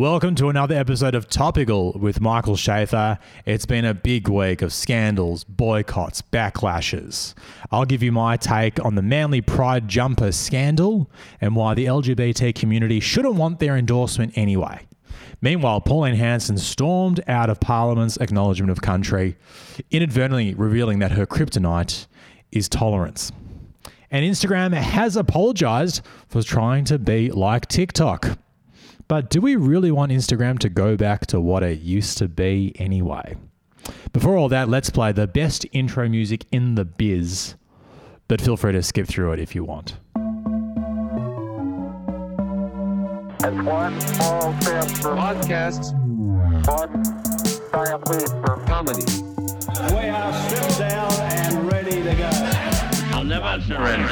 Welcome to another episode of Topical with Michael Shafar. It's been a big week of scandals, boycotts, backlashes. I'll give you my take on the Manly Pride jumper scandal and why the LGBT community shouldn't want their endorsement anyway. Meanwhile, Pauline Hanson stormed out of Parliament's acknowledgement of country, inadvertently revealing that her kryptonite is tolerance. And Instagram has apologized for trying to be like TikTok. But do we really want Instagram to go back to what it used to be anyway? Before all that, let's play the best intro music in the biz, but feel free to skip through it if you want. It's one small step for podcasts, one giant leap for comedy. We are stripped down and ready to go. I'll never surrender.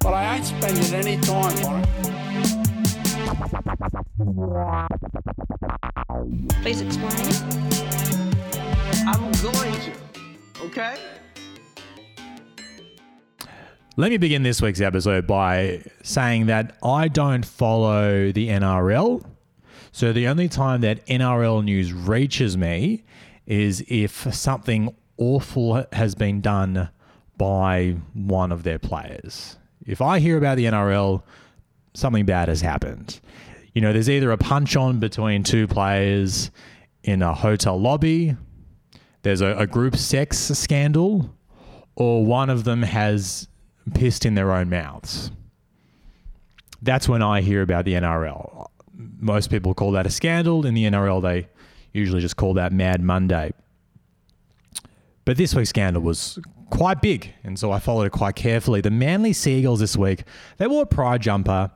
But I ain't spending any time on it. Please explain. I'm going to. Okay? Let me begin this week's episode by saying that I don't follow the NRL. So the only time that NRL news reaches me is if something awful has been done by one of their players. If I hear about the NRL, something bad has happened. You know, there's either a punch on between two players in a hotel lobby, there's a, a group sex scandal, or one of them has pissed in their own mouths. That's when I hear about the NRL. Most people call that a scandal. In the NRL, they usually just call that Mad Monday. But this week's scandal was quite big, and so I followed it quite carefully. The Manly Sea Eagles this week, they wore a pride jumper,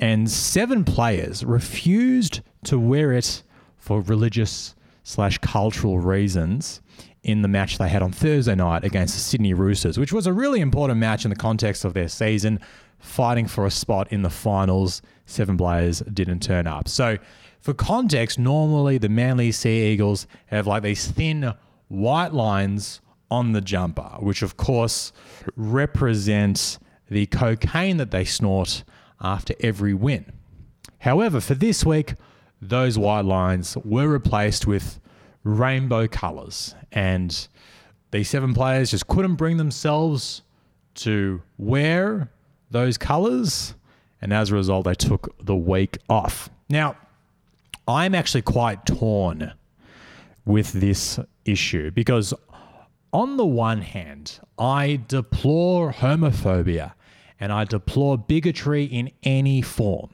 and seven players refused to wear it for religious slash cultural reasons in the match they had on Thursday night against the Sydney Roosters, which was a really important match in the context of their season, fighting for a spot in the finals. Seven players didn't turn up. So, for context, normally the Manly Sea Eagles have like these thin white lines on the jumper, which of course represents the cocaine that they snort after every win. However, for this week, those white lines were replaced with rainbow colours, and these seven players just couldn't bring themselves to wear those colours, and as a result, they took the week off. Now, I'm actually quite torn with this issue because, on the one hand, I deplore homophobia and I deplore bigotry in any form.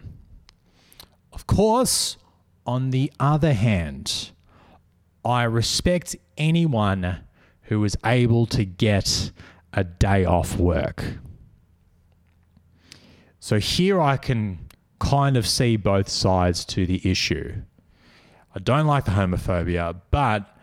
Of course, on the other hand, I respect anyone who is able to get a day off work. So here I can kind of see both sides to the issue. I don't like the homophobia, but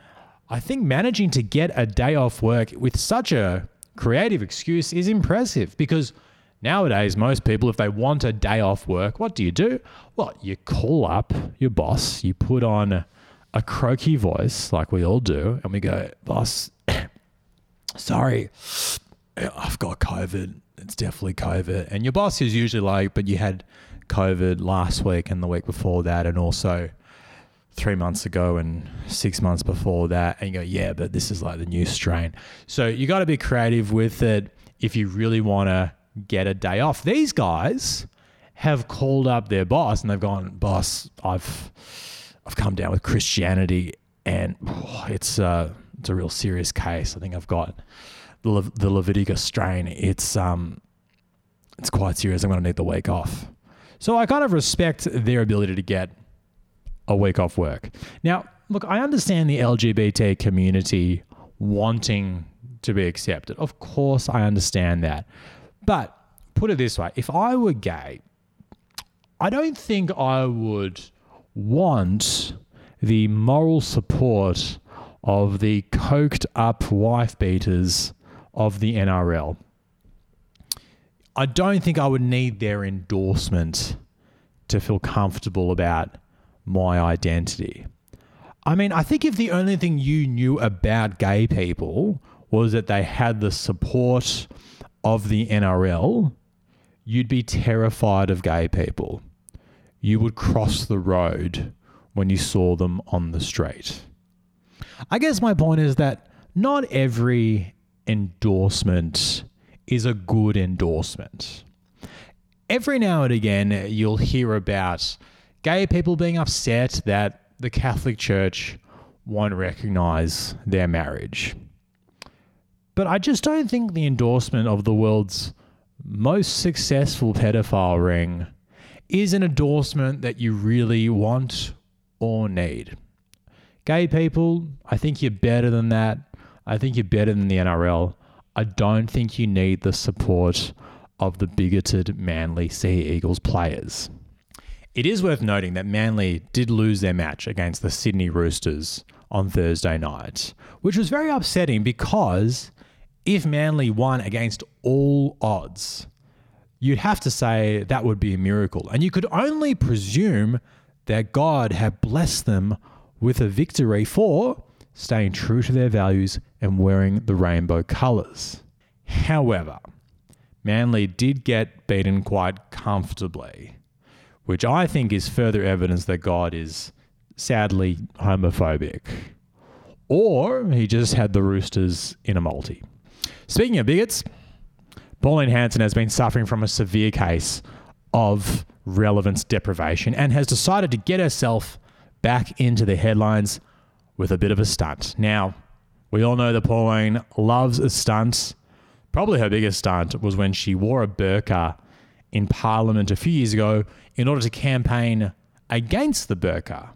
I think managing to get a day off work with such a creative excuse is impressive because nowadays, most people, if they want a day off work, what do you do? Well, you call up your boss, you put on a croaky voice like we all do, and we go, Boss, sorry, I've got COVID. It's definitely COVID. And your boss is usually like, but you had COVID last week and the week before that, and also three months ago and six months before that. And you go, yeah, but this is like the new strain. So you got to be creative with it if you really want to get a day off. These guys have called up their boss and they've gone, boss, I've I've come down with Christianity and oh, it's uh, it's a real serious case. I think I've got the, Le- the Leviticus strain. It's um it's quite serious. I'm going to need the week off. So I kind of respect their ability to get a week off work. Now, look, I understand the LGBT community wanting to be accepted. Of course, I understand that. But put it this way if I were gay, I don't think I would want the moral support of the coked up wife beaters of the NRL. I don't think I would need their endorsement to feel comfortable about my identity. I mean, I think if the only thing you knew about gay people was that they had the support of the NRL, you'd be terrified of gay people. you would cross the road when you saw them on the street. I guess my point is that not every endorsement is a good endorsement. Every now and again, you'll hear about gay people being upset that the Catholic Church won't recognize their marriage. But I just don't think the endorsement of the world's most successful pedophile ring is an endorsement that you really want or need. Gay people, I think you're better than that. I think you're better than the NRL. I don't think you need the support of the bigoted Manly Sea Eagles players. It is worth noting that Manly did lose their match against the Sydney Roosters on Thursday night, which was very upsetting because if Manly won against all odds, you'd have to say that would be a miracle. And you could only presume that God had blessed them with a victory for staying true to their values and wearing the rainbow colours. However, Manly did get beaten quite comfortably, which I think is further evidence that God is sadly homophobic. Or he just had the Roosters in a multi. Speaking of bigots, Pauline Hanson has been suffering from a severe case of relevance deprivation and has decided to get herself back into the headlines with a bit of a stunt. Now, we all know that Pauline loves a stunt. Probably her biggest stunt was when she wore a burqa in Parliament a few years ago in order to campaign against the burqa,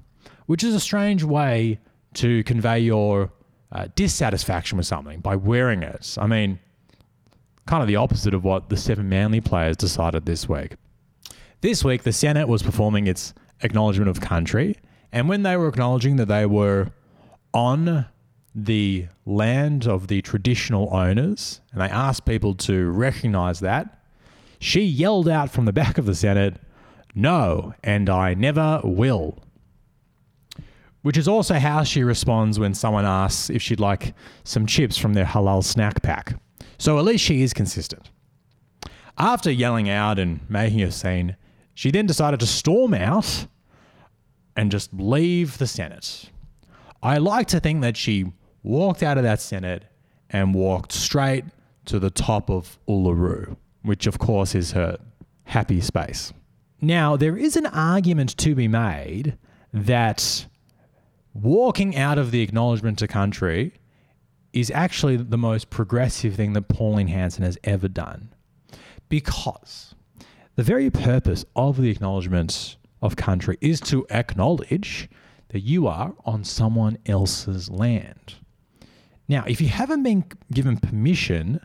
which is a strange way to convey your uh, dissatisfaction with something by wearing it. I mean, kind of the opposite of what the seven Manly players decided this week. This week, the Senate was performing its acknowledgement of country, and when they were acknowledging that they were on the land of the traditional owners, and they asked people to recognize that, she yelled out from the back of the Senate, No, and I never will. Which is also how she responds when someone asks if she'd like some chips from their halal snack pack. So at least she is consistent. After yelling out and making a scene, she then decided to storm out and just leave the Senate. I like to think that she walked out of that Senate and walked straight to the top of Uluru, which of course is her happy space. Now, there is an argument to be made that walking out of the acknowledgement to country is actually the most progressive thing that Pauline Hanson has ever done. Because the very purpose of the acknowledgement of country is to acknowledge that you are on someone else's land. Now, if you haven't been given permission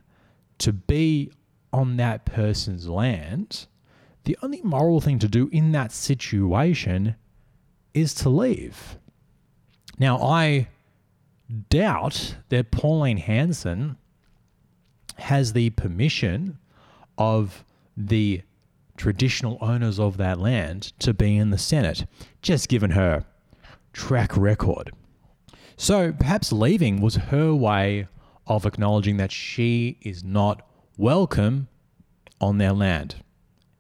to be on that person's land, the only moral thing to do in that situation is to leave. Now, I doubt that Pauline Hanson has the permission of the traditional owners of that land to be in the Senate, just given her track record. So perhaps leaving was her way of acknowledging that she is not welcome on their land.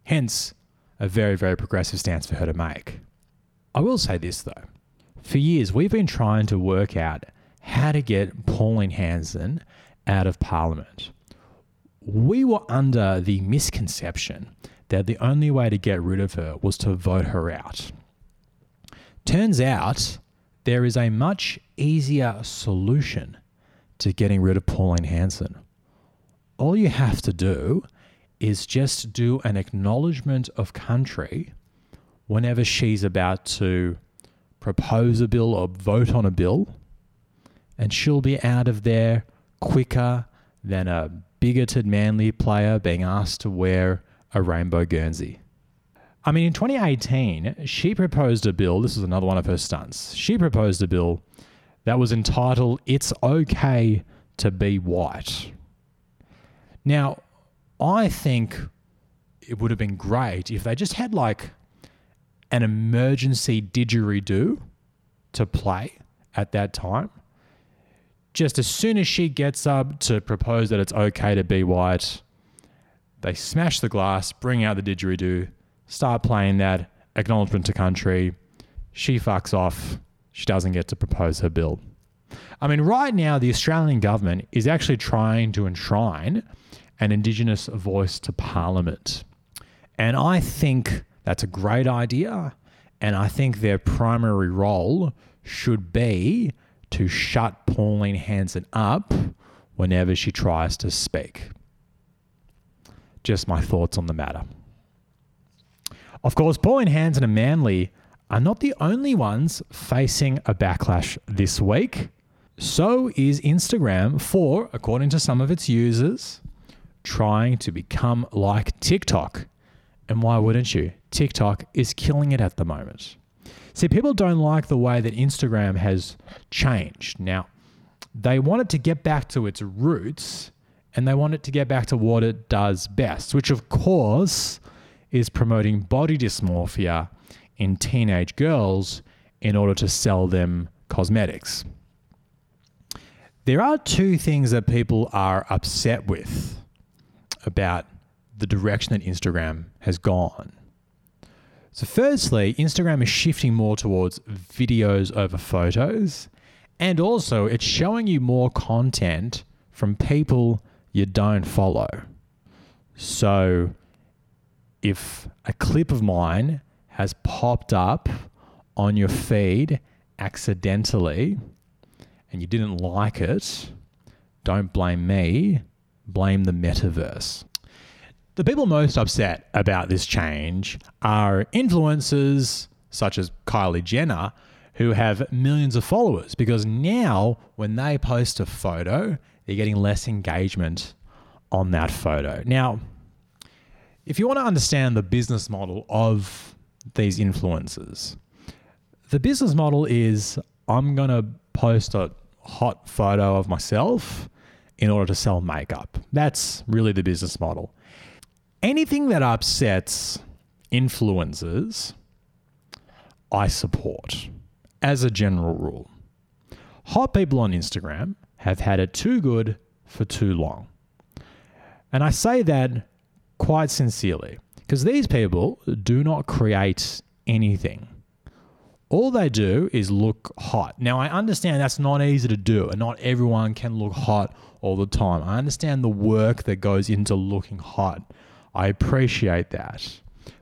Hence, a very, very progressive stance for her to make. I will say this though. For years, we've been trying to work out how to get Pauline Hanson out of Parliament. We were under the misconception that the only way to get rid of her was to vote her out. Turns out there is a much easier solution to getting rid of Pauline Hanson. All you have to do is just do an acknowledgement of country whenever she's about to propose a bill or vote on a bill, and she'll be out of there quicker than a bigoted Manly player being asked to wear a rainbow Guernsey. I mean, in 2018, she proposed a bill. This was another one of her stunts. She proposed a bill that was entitled It's Okay to Be White. Now, I think it would have been great if they just had like an emergency didgeridoo to play at that time. Just as soon as she gets up to propose that it's okay to be white, they smash the glass, bring out the didgeridoo, start playing that, acknowledgement to country. She fucks off. She doesn't get to propose her bill. I mean, right now, the Australian government is actually trying to enshrine an Indigenous voice to Parliament. And I think that's a great idea. And I think their primary role should be to shut Pauline Hanson up whenever she tries to speak. Just my thoughts on the matter. Of course, Pauline Hanson and Manly are not the only ones facing a backlash this week. So is Instagram for, according to some of its users, trying to become like TikTok. And why wouldn't you? TikTok is killing it at the moment. See, people don't like the way that Instagram has changed. Now, they want it to get back to its roots and they want it to get back to what it does best, which of course is promoting body dysmorphia in teenage girls in order to sell them cosmetics. There are two things that people are upset with about the direction that Instagram has gone. So, firstly, Instagram is shifting more towards videos over photos, and also it's showing you more content from people you don't follow. So, if a clip of mine has popped up on your feed accidentally and you didn't like it, don't blame me, blame the metaverse. The people most upset about this change are influencers such as Kylie Jenner, who have millions of followers, because now when they post a photo, they're getting less engagement on that photo. Now, if you want to understand the business model of these influencers, the business model is I'm going to post a hot photo of myself in order to sell makeup. That's really the business model. Anything that upsets influences, I support as a general rule. Hot people on Instagram have had it too good for too long. And I say that quite sincerely because these people do not create anything. All they do is look hot. Now, I understand that's not easy to do, and not everyone can look hot all the time. I understand the work that goes into looking hot. I appreciate that.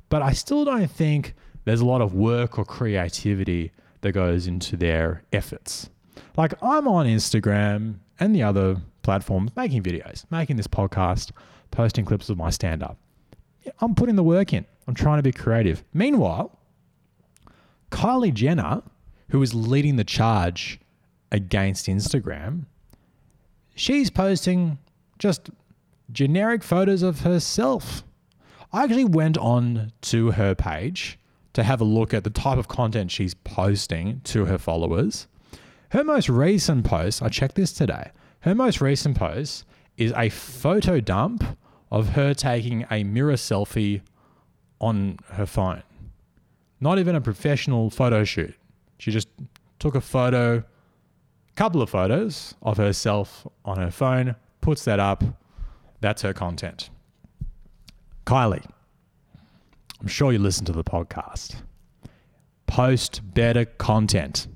But I still don't think there's a lot of work or creativity that goes into their efforts. Like, I'm on Instagram and the other platforms making videos, making this podcast, posting clips of my stand up. I'm putting the work in. I'm trying to be creative. Meanwhile, Kylie Jenner, who is leading the charge against Instagram, she's posting just generic photos of herself. I actually went on to her page to have a look at the type of content she's posting to her followers. Her most recent post, I checked this today, her most recent post is a photo dump of her taking a mirror selfie on her phone. Not even a professional photo shoot. She just took a photo, couple of photos of herself on her phone, puts that up. That's her content. Kylie, I'm sure you listen to the podcast. Post better content.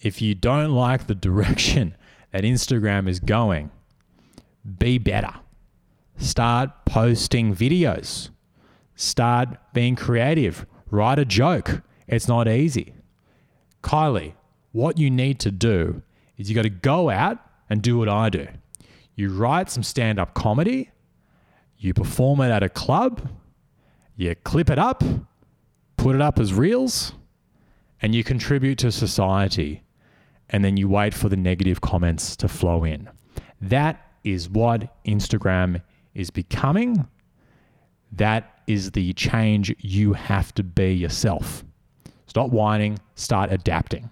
If you don't like the direction that Instagram is going, be better. Start posting videos. Start being creative. Write a joke. It's not easy. Kylie, what you need to do is you got to go out and do what I do. You write some stand up comedy, you perform it at a club, you clip it up, put it up as reels, and you contribute to society. And then you wait for the negative comments to flow in. That is what Instagram is becoming. That is the change you have to be yourself. Stop whining, start adapting.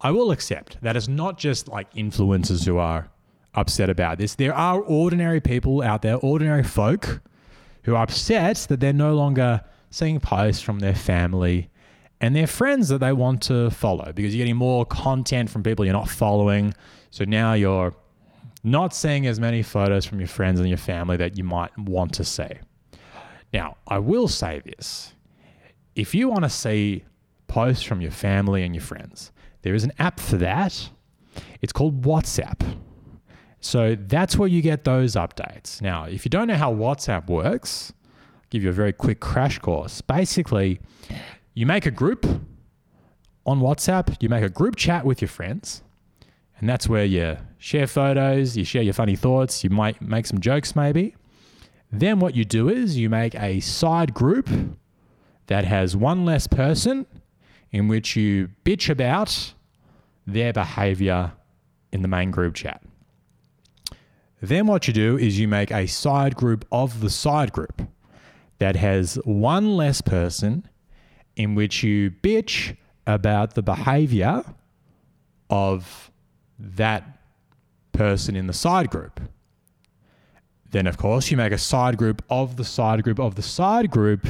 I will accept that it's not just like influencers who are upset about this. There are ordinary people out there, ordinary folk, who are upset that they're no longer seeing posts from their family and their friends that they want to follow because you're getting more content from people you're not following. So now you're not seeing as many photos from your friends and your family that you might want to see. Now, I will say this if you want to see posts from your family and your friends, there is an app for that. It's called WhatsApp. So that's where you get those updates. Now, if you don't know how WhatsApp works, I'll give you a very quick crash course. Basically, you make a group on WhatsApp, you make a group chat with your friends, and that's where you share photos, you share your funny thoughts, you might make some jokes maybe. Then what you do is you make a side group that has one less person in which you bitch about their behavior in the main group chat. Then what you do is you make a side group of the side group that has one less person in which you bitch about the behavior of that person in the side group. Then, of course, you make a side group of the side group of the side group.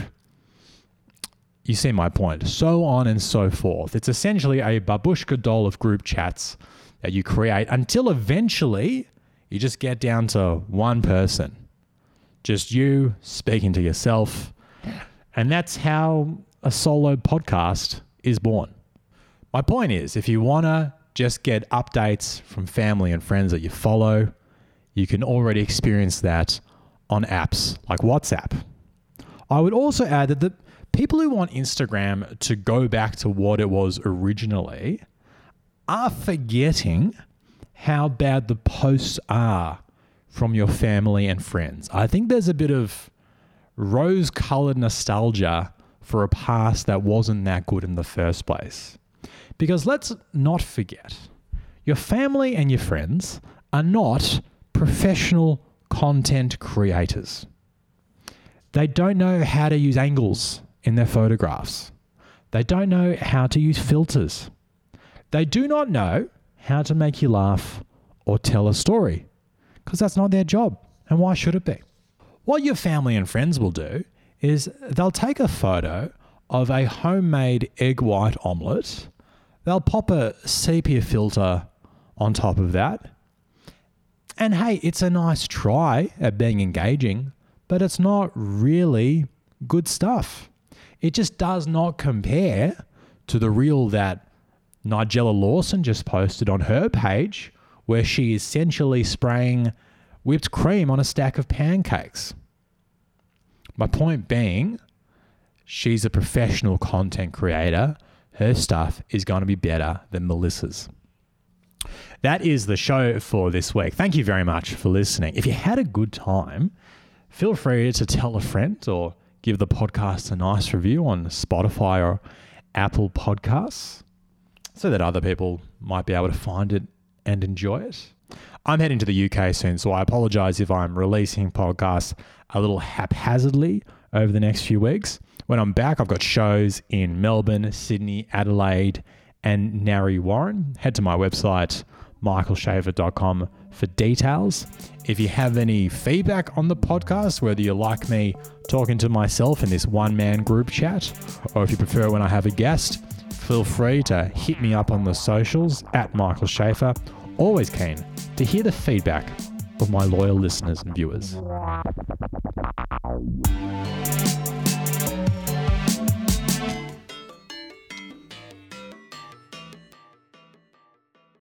You see my point. So on and so forth. It's essentially a babushka doll of group chats that you create until eventually you just get down to one person. Just you speaking to yourself. And that's how a solo podcast is born. My point is if you want to just get updates from family and friends that you follow, you can already experience that on apps like WhatsApp. I would also add that the people who want Instagram to go back to what it was originally are forgetting how bad the posts are from your family and friends. I think there's a bit of rose colored nostalgia for a past that wasn't that good in the first place. Because let's not forget, your family and your friends are not professional content creators. They don't know how to use angles in their photographs. They don't know how to use filters. They do not know how to make you laugh or tell a story because that's not their job. And why should it be? What your family and friends will do is they'll take a photo of a homemade egg white omelette, they'll pop a sepia filter on top of that. And hey, it's a nice try at being engaging, but it's not really good stuff. It just does not compare to the reel that Nigella Lawson just posted on her page, where she is essentially spraying whipped cream on a stack of pancakes. My point being, she's a professional content creator. Her stuff is going to be better than Melissa's. That is the show for this week. Thank you very much for listening. If you had a good time, feel free to tell a friend or give the podcast a nice review on Spotify or Apple Podcasts so that other people might be able to find it and enjoy it. I'm heading to the UK soon, so I apologize if I'm releasing podcasts a little haphazardly over the next few weeks. When I'm back, I've got shows in Melbourne, Sydney, Adelaide, and Narre Warren. Head to my website, michaelshafar.com, for details. If you have any feedback on the podcast, whether you like me talking to myself in this one man group chat, or if you prefer when I have a guest, feel free to hit me up on the socials at Michael Shafar. Always keen to hear the feedback of my loyal listeners and viewers.